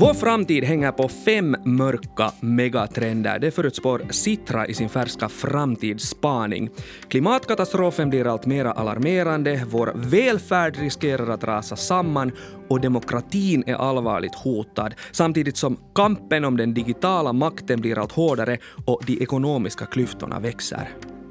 Vår framtid hänger på fem mörka megatrender. Det förutspår Citra i sin färska framtidsspaning. Klimatkatastrofen blir allt mer alarmerande, vår välfärd riskerar att rasa samman och demokratin är allvarligt hotad, samtidigt som kampen om den digitala makten blir allt hårdare och de ekonomiska klyftorna växer.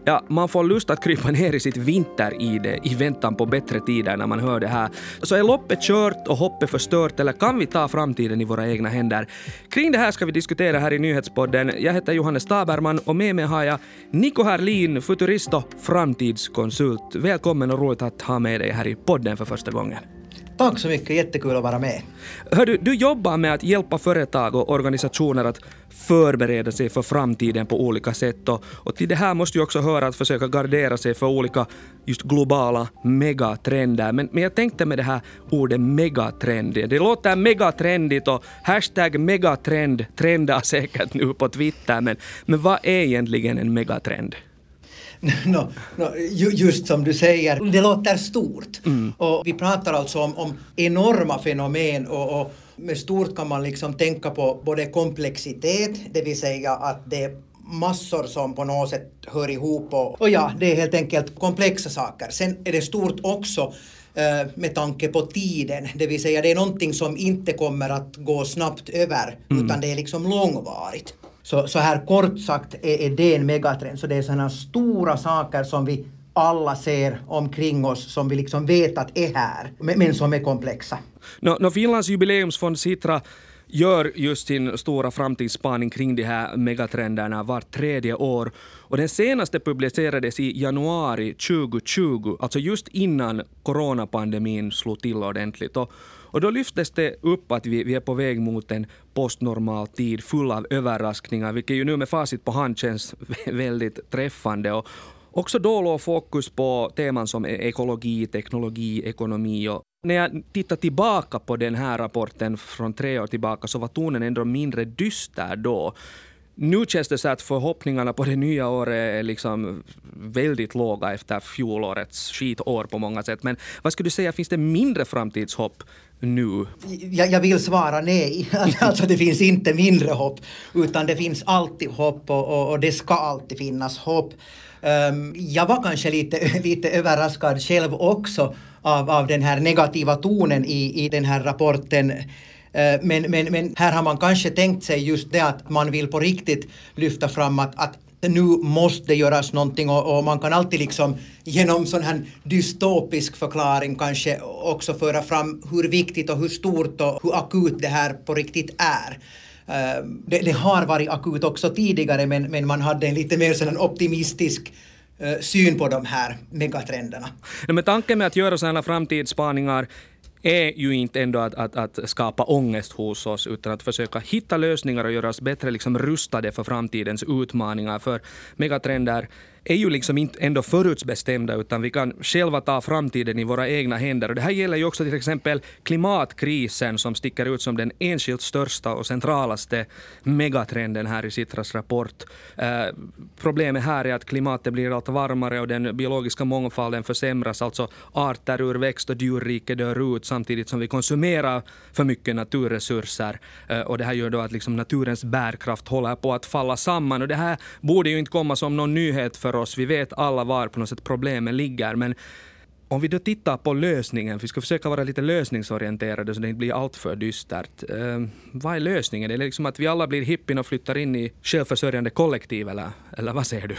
Ja, man får lust att krypa ner i sitt vinter-id i väntan på bättre tider när man hör det här. Så är loppet kört och hoppet förstört eller kan vi ta framtiden i våra egna händer? Kring det här ska vi diskutera här i Nyhetspodden. Jag heter Johannes Taberman och med mig har jag Niko Herlin, futurist och framtidskonsult. Välkommen och roligt att ha med dig här i podden för första gången. Tack så mycket, jättekul att vara med. Hör du, du jobbar med att hjälpa företag och organisationer att förbereda sig för framtiden på olika sätt och, och till det här måste ju också höra att försöka gardera sig för olika just globala megatrender. Men, men jag tänkte med det här ordet megatrend, det låter megatrendigt och hashtag megatrend trendar säkert nu på Twitter, men, men vad är egentligen en megatrend? No, no, just som du säger, det låter stort. Mm. Och vi pratar alltså om, om enorma fenomen och, och, med stort kan man liksom tänka på både komplexitet, det vill säga att det är massor som på något sätt hör ihop och, och ja, det är helt enkelt komplexa saker. Sen är det stort också eh, med tanke på tiden, det vill säga det är någonting som inte kommer att gå snabbt över mm. utan det är liksom långvarigt. Så, så här kort sagt är, är det en megatrend. Så det är sådana stora saker som vi alla ser omkring oss som vi liksom vet att är här, men som är komplexa. No, no Finlands jubileumsfond Sitra gör just sin stora framtidsspaning kring de här megatrenderna vart tredje år. Och den senaste publicerades i januari 2020, alltså just innan coronapandemin slog till ordentligt. Och och då lyftes det upp att vi, vi är på väg mot en postnormal tid full av överraskningar, vilket ju nu med facit på hand känns väldigt träffande. Och också då låg fokus på teman som e-, ekologi, teknologi, ekonomi och när jag tittar tillbaka på den här rapporten från tre år tillbaka så var tonen ändå mindre dyster då. Nu känns det så att förhoppningarna på det nya året är liksom väldigt låga efter fjolårets skitår på många sätt. Men vad skulle du säga, finns det mindre framtidshopp nu? Jag, jag vill svara nej. Alltså det finns inte mindre hopp, utan det finns alltid hopp och, och, och det ska alltid finnas hopp. Um, jag var kanske lite, lite överraskad själv också av, av den här negativa tonen i, i den här rapporten. Eh, men, men, men här har man kanske tänkt sig just det att man vill på riktigt lyfta fram att, att nu måste göras någonting och, och, man kan alltid liksom genom sån här dystopisk förklaring kanske också föra fram hur viktigt och hur stort och hur akut det här på riktigt är. Eh, det, det, har varit akut också tidigare men, men man hade en lite mer sån optimistisk eh, syn på de här megatrenderna. Med tanken med att göra sådana framtidsspaningar är ju inte ändå att, att, att, skapa ångest hos oss, utan att försöka hitta lösningar och göra oss bättre liksom rustade för framtidens utmaningar. För megatrender är ju liksom inte ändå förutbestämda utan vi kan själva ta framtiden i våra egna händer. Och det här gäller ju också till exempel klimatkrisen som sticker ut som den enskilt största och centralaste megatrenden här i Citras rapport. Eh, problemet här är att klimatet blir allt varmare och den biologiska mångfalden försämras, alltså arter ur växt och djurrike dör ut samtidigt som vi konsumerar för mycket naturresurser. Eh, och det här gör då att liksom naturens bärkraft håller på att falla samman och det här borde ju inte komma som någon nyhet för oss. Vi vet alla var på något sätt problemen ligger. Men om vi då tittar på lösningen, vi ska försöka vara lite lösningsorienterade så det inte blir alltför dystert. Eh, vad är lösningen? Är det liksom att vi alla blir hippin och flyttar in i självförsörjande kollektiv eller, eller vad säger du?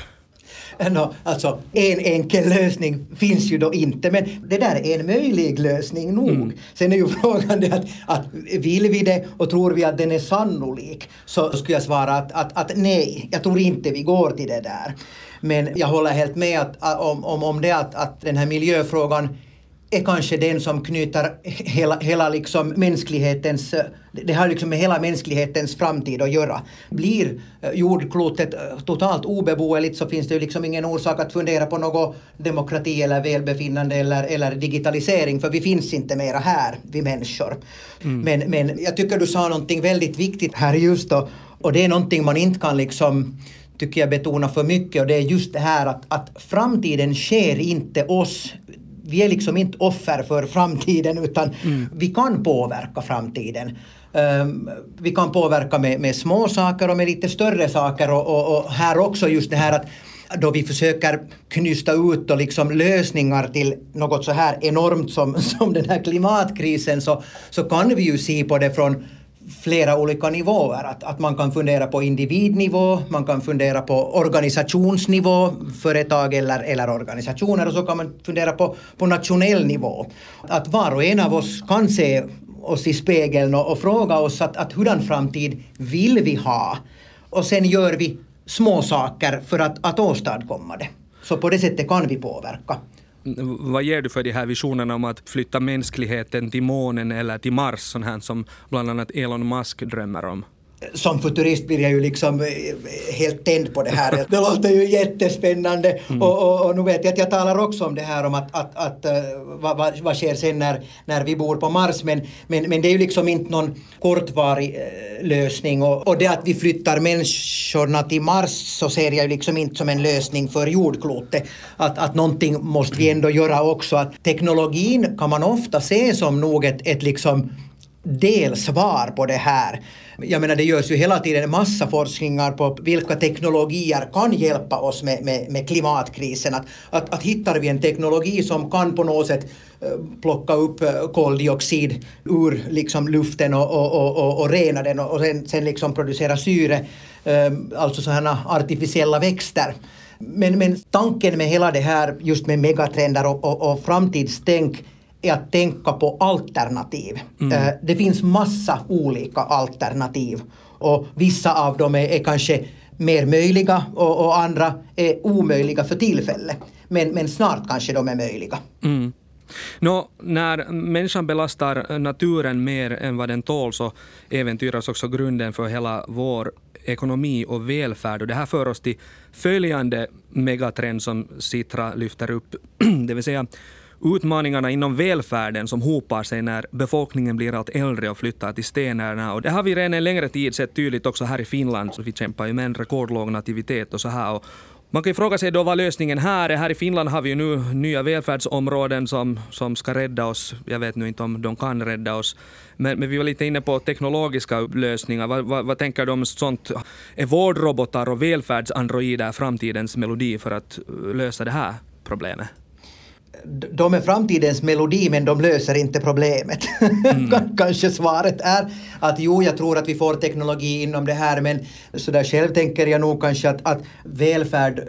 No, alltså, en enkel lösning finns ju då inte, men det där är en möjlig lösning nog. Mm. Sen är ju frågan det att, att vill vi det och tror vi att den är sannolik så skulle jag svara att, att, att nej, jag tror inte vi går till det där. Men jag håller helt med att, om, om, om det att, att den här miljöfrågan är kanske den som knyter hela, hela liksom mänsklighetens, det har liksom med hela mänsklighetens framtid att göra. Blir eh, jordklotet eh, totalt obeboeligt så finns det ju liksom ingen orsak att fundera på något demokrati eller välbefinnande eller, eller digitalisering för vi finns inte mera här, vi människor. Mm. Men, men jag tycker du sa någonting väldigt viktigt här just då och det är någonting man inte kan liksom tycker jag betona för mycket och det är just det här att, att framtiden sker inte oss vi är liksom inte offer för framtiden utan mm. vi kan påverka framtiden. Um, vi kan påverka med, med små saker och med lite större saker och, och, och här också just det här att då vi försöker knysta ut och liksom lösningar till något så här enormt som, som den här klimatkrisen så, så kan vi ju se på det från flera olika nivåer. Att, att man kan fundera på individnivå, man kan fundera på organisationsnivå, företag eller, eller organisationer och så kan man fundera på, på nationell nivå. Att var och en av oss kan se oss i spegeln och, och fråga oss att, att hurdan framtid vill vi ha? Och sen gör vi små saker för att, att åstadkomma det. Så på det sättet kan vi påverka. Vad ger du för de här visionerna om att flytta mänskligheten till månen eller till Mars, sånt här som bland annat Elon Musk drömmer om? Som futurist blir jag ju liksom eh, helt tänd på det här. Det låter ju jättespännande mm. och, och, och nu vet jag att jag talar också om det här om att, att, att uh, vad, vad, vad sker sen när, när vi bor på Mars men, men, men det är ju liksom inte någon kortvarig uh, lösning och, och det att vi flyttar människorna till Mars så ser jag ju liksom inte som en lösning för jordklotet. Att, att någonting måste vi ändå göra också. Att teknologin kan man ofta se som nog ett, ett liksom delsvar på det här. Jag menar det görs ju hela tiden massa forskningar på vilka teknologier kan hjälpa oss med, med, med klimatkrisen. Att, att, att hittar vi en teknologi som kan på något sätt eh, plocka upp eh, koldioxid ur liksom luften och, och, och, och, och rena den och sen, sen liksom producera syre, eh, alltså sådana artificiella växter. Men, men tanken med hela det här just med megatrender och, och, och framtidstänk är att tänka på alternativ. Mm. Eh, det finns massa olika alternativ och vissa av dem är, är kanske mer möjliga och, och, andra är omöjliga för tillfället. Men, men snart kanske de är möjliga. Mm. Nå, när människan belastar naturen mer än vad den tål så äventyras också grunden för hela vår ekonomi och välfärd. Och det här för oss till följande megatrend som Citra lyfter upp, det vill säga utmaningarna inom välfärden som hopar sig när befolkningen blir allt äldre och flyttar till städerna. Och det har vi redan en längre tid sett tydligt också här i Finland. Så vi kämpar ju med en rekordlåg nativitet och så här. Och man kan ju fråga sig då vad lösningen här är. Här i Finland har vi ju nu nya välfärdsområden som, som ska rädda oss. Jag vet nu inte om de kan rädda oss. Men, men vi var lite inne på teknologiska lösningar. Vad, vad, vad tänker du om sånt? Är vårdrobotar och välfärdsandroider framtidens melodi för att eh, lösa det här problemet? De är framtidens melodi men de löser inte problemet. Mm. Kanske svaret är att jo, jag tror att vi får teknologi inom det här men så där själv tänker jag nog kanske att, att välfärd eh,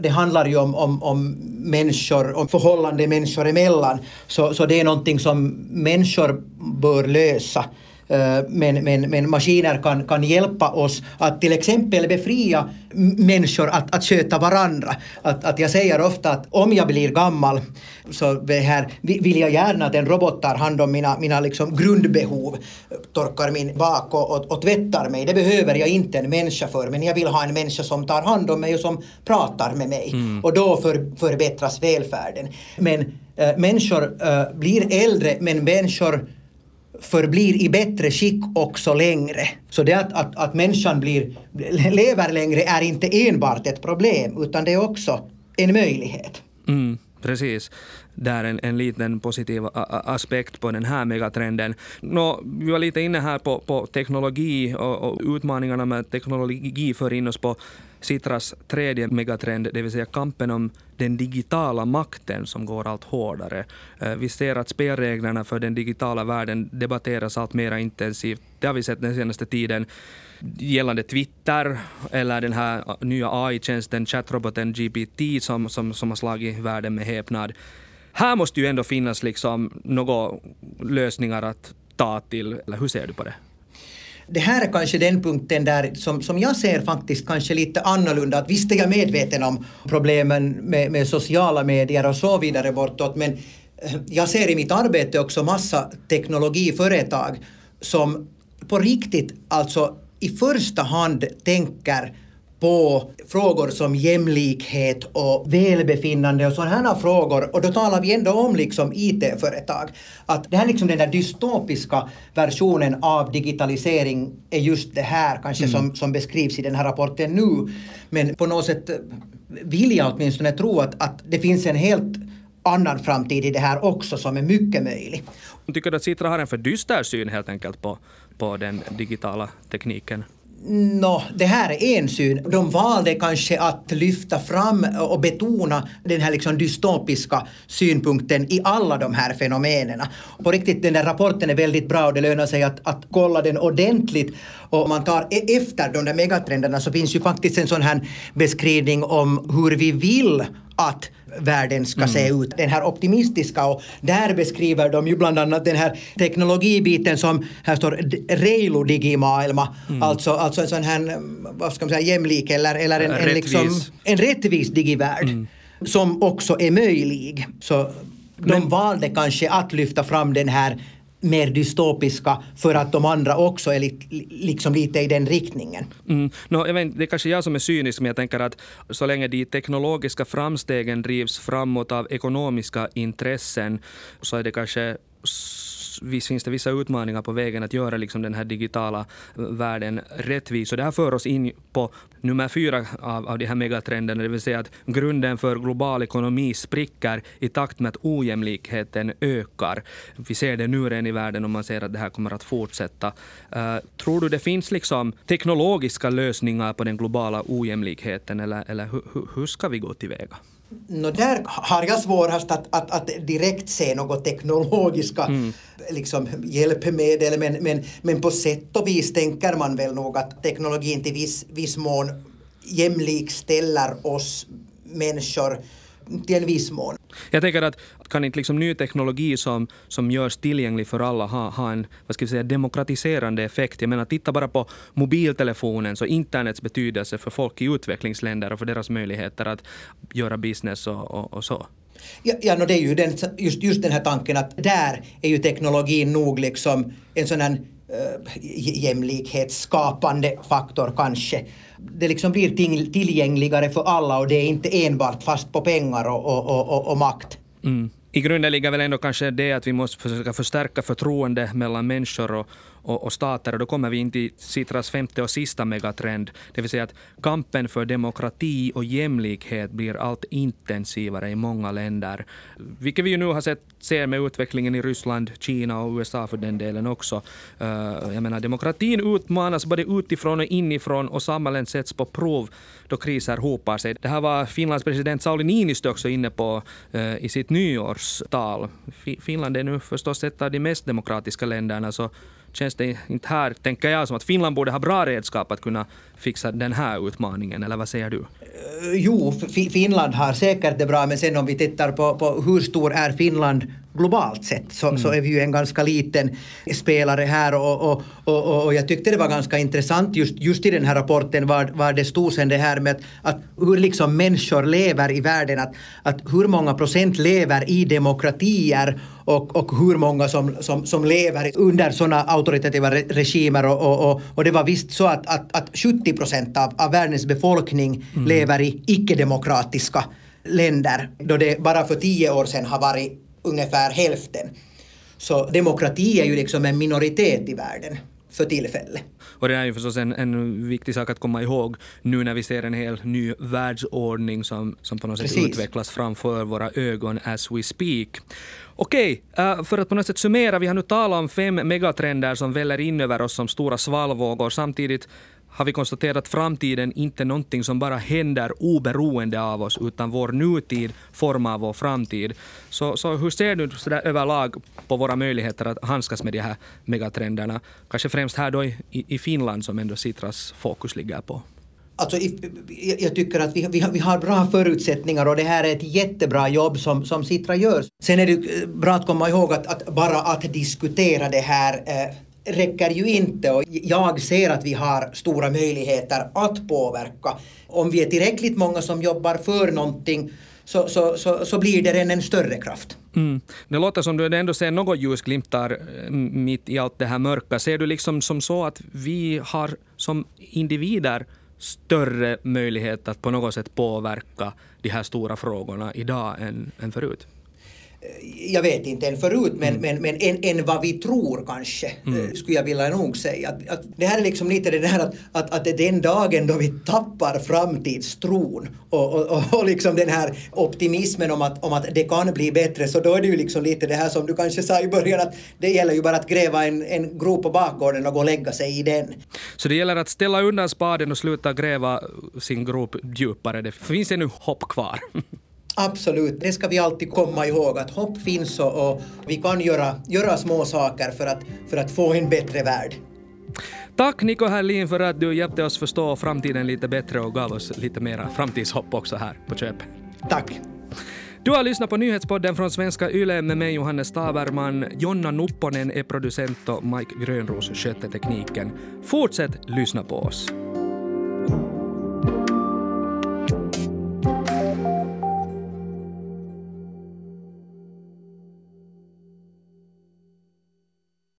det handlar ju om, om, om människor, om förhållande människor emellan. Så, så det är någonting som människor bör lösa. Men, men, men maskiner kan, kan hjälpa oss att till exempel befria människor att, att sköta varandra. Att, att jag säger ofta att om jag blir gammal så här, vill jag gärna att en robot tar hand om mina, mina liksom grundbehov, torkar min bak och, och, och tvättar mig. Det behöver jag inte en människa för men jag vill ha en människa som tar hand om mig och som pratar med mig. Mm. Och då för, förbättras välfärden. Men äh, människor äh, blir äldre men människor förblir i bättre skick också längre. Så det att, att, att människan blir, lever längre är inte enbart ett problem utan det är också en möjlighet. Mm, precis. Det är en, en liten positiv aspekt på den här megatrenden. Nå, vi var lite inne här på, på teknologi och, och utmaningarna med teknologi för in oss på Citras tredje megatrend, det vill säga kampen om den digitala makten som går allt hårdare. Eh, vi ser att spelreglerna för den digitala världen debatteras allt mer intensivt. Det har vi sett den senaste tiden gällande Twitter eller den här nya AI-tjänsten, chattroboten GPT som, som, som har slagit världen med häpnad. Här måste ju ändå finnas liksom några lösningar att ta till. Eller hur ser du på det? det här är kanske den punkten där som, som jag ser faktiskt kanske lite annorlunda. Att visst är jag medveten om problemen med, med sociala medier och så vidare bortåt men eh, jag ser i mitt arbete också massa teknologiföretag som på riktigt alltså i första hand tänker på frågor som jämlikhet och välbefinnande och sådana här frågor. Och då talar vi ändå om liksom IT-företag. Att det här liksom den där dystopiska versionen av digitalisering är just det här kanske mm. som, som beskrivs i den här rapporten nu. Men på något sätt vill jag åtminstone tro att, att det finns en helt annan framtid i det här också som är mycket möjlig. Tycker du att Citra har en för dyster syn helt enkelt på, på den digitala tekniken? Nå, det här är en syn. De valde kanske att lyfta fram och betona den här liksom dystopiska synpunkten i alla de här fenomenen. På riktigt, den där rapporten är väldigt bra och det lönar sig att, att kolla den ordentligt. Och om man tar e- efter de där megatrenderna så finns ju faktiskt en sån här beskrivning om hur vi vill att världen ska mm. se ut. Den här optimistiska och där beskriver de ju bland annat den här teknologibiten som här står reilu digimaailma, mm. alltså, alltså en sån här, vad ska man säga, jämlik eller, eller en, en, liksom, en rättvis digivärld mm. som också är möjlig. Så de Men, valde kanske att lyfta fram den här mer dystopiska för att de andra också är li, liksom lite i den riktningen. Mm. No, jag vet, det är kanske jag som är cynisk, men jag tänker att så länge de teknologiska framstegen drivs framåt av ekonomiska intressen så är det kanske finns det vissa utmaningar på vägen att göra liksom den här digitala eh, världen rättvis. Och det här för oss in på nummer fyra av, av de här megatrenderna, det vill säga att grunden för global ekonomi spricker i takt med att ojämlikheten ökar. Vi ser det nu redan i världen och man ser att det här kommer att fortsätta. Uh, tror du det finns liksom teknologiska lösningar på den globala ojämlikheten eller, eller hur, hur ska vi gå tillväga? No, där har jag svårast att, att, att direkt se något teknologiska mm. liksom, hjälpmedel men, men, men på sätt och vis tänker man väl nog att teknologin till viss, viss mån jämlikställer oss människor till en viss mån. Jag tänker att kan inte liksom ny teknologi som, som görs tillgänglig för alla ha, ha en vad ska vi säga, demokratiserande effekt? Jag menar, titta bara på mobiltelefonens och internets betydelse för folk i utvecklingsländer och för deras möjligheter att göra business och, och, och så. Ja, ja no, det är ju den, just, just den här tanken att där är ju teknologin nog liksom en sån här Eh, jämlikhetsskapande faktor kanske det liksom blir tillgängligare för alla och det är inte enbart fast på pengar och, och, och, och makt. Mm. I grunden ligger väl ändå kanske det att vi måste försöka förstärka förtroende mellan människor och, och, och stater. Och då kommer vi in till Citras femte och sista megatrend, det vill säga att kampen för demokrati och jämlikhet blir allt intensivare i många länder. Vilket vi ju nu har sett ser med utvecklingen i Ryssland, Kina och USA för den delen också. Uh, jag menar, demokratin utmanas både utifrån och inifrån och samhällen sätts på prov då kriser hopar sig. Det här var Finlands president Sauli Niinistö också inne på uh, i sitt nyårstal. Finland är nu förstås ett av de mest demokratiska länderna, så känns det inte här, tänker jag, som att Finland borde ha bra redskap att kunna fixa den här utmaningen, eller vad säger du? Eh, jo, Finland har säkert det bra, men sen om vi tittar på, på hur stor är Finland globalt sett så, mm. så är vi ju en ganska liten spelare här och, och, och, och, jag tyckte det var ganska intressant just, just i den här rapporten var, var det stod sen det här med att, att hur liksom människor lever i världen, att, att hur många procent lever i demokratier och, och hur många som, som, som lever under sådana auktoritativa regimer och, och, och, och, det var visst så att, att, att 70 procent av, av världens befolkning mm. lever i icke-demokratiska länder då det bara för tio år sedan har varit ungefär hälften. Så demokrati är ju liksom en minoritet i världen för tillfället. Och det är ju förstås en, en viktig sak att komma ihåg nu när vi ser en hel ny världsordning som, som på något sätt Precis. utvecklas framför våra ögon as we speak. Okej, uh, för att på något sätt summera, vi har nu talat om fem megatrender som väller in över oss som stora svallvågor. Samtidigt har vi konstaterat framtiden inte är någonting som bara händer oberoende av oss, utan vår nutid formar vår framtid. Så, så hur ser du så överlag på våra möjligheter att handskas med de här megatrenderna? Kanske främst här då i, i Finland som ändå Citras fokus ligger på. Alltså, jag tycker att vi, vi, vi, har bra förutsättningar och det här är ett jättebra jobb som, som Citra gör. Sen är det eh, bra att komma ihåg att, att bara att diskutera det här eh, räcker ju inte och jag ser att vi har stora möjligheter att påverka. Om vi är tillräckligt många som jobbar för någonting så, så, så, så blir det en större kraft. Mm. Det låter som du ändå ser något ljusglimtar eh, mitt i allt det här mörka. Ser du liksom som så att vi har som individer större möjlighet att på något sätt påverka de här stora frågorna idag än, än förut? Jag vet inte än förut, men, mm. men, men än, än vad vi tror kanske, mm. skulle jag vilja nog säga. Att, att det här är liksom lite det där att, att, att det är den dagen då vi tappar framtidstron och, och, och liksom den här optimismen om att, om att det kan bli bättre, så då är det ju liksom lite det här som du kanske sa i början, att det gäller ju bara att gräva en, en grop på bakgården och gå och lägga sig i den. Så det gäller att ställa undan spaden och sluta gräva sin grop djupare. Det finns ännu hopp kvar. Absolut, det ska vi alltid komma ihåg att hopp finns och, och vi kan göra, göra små saker för att, för att få en bättre värld. Tack Niko Herlin för att du hjälpte oss förstå framtiden lite bättre och gav oss lite mera framtidshopp också här på köpet. Tack. Du har lyssnat på nyhetspodden från svenska YLE med mig Johannes Taberman. Jonna Nupponen är producent och Mike Grönros sköter tekniken. Fortsätt lyssna på oss.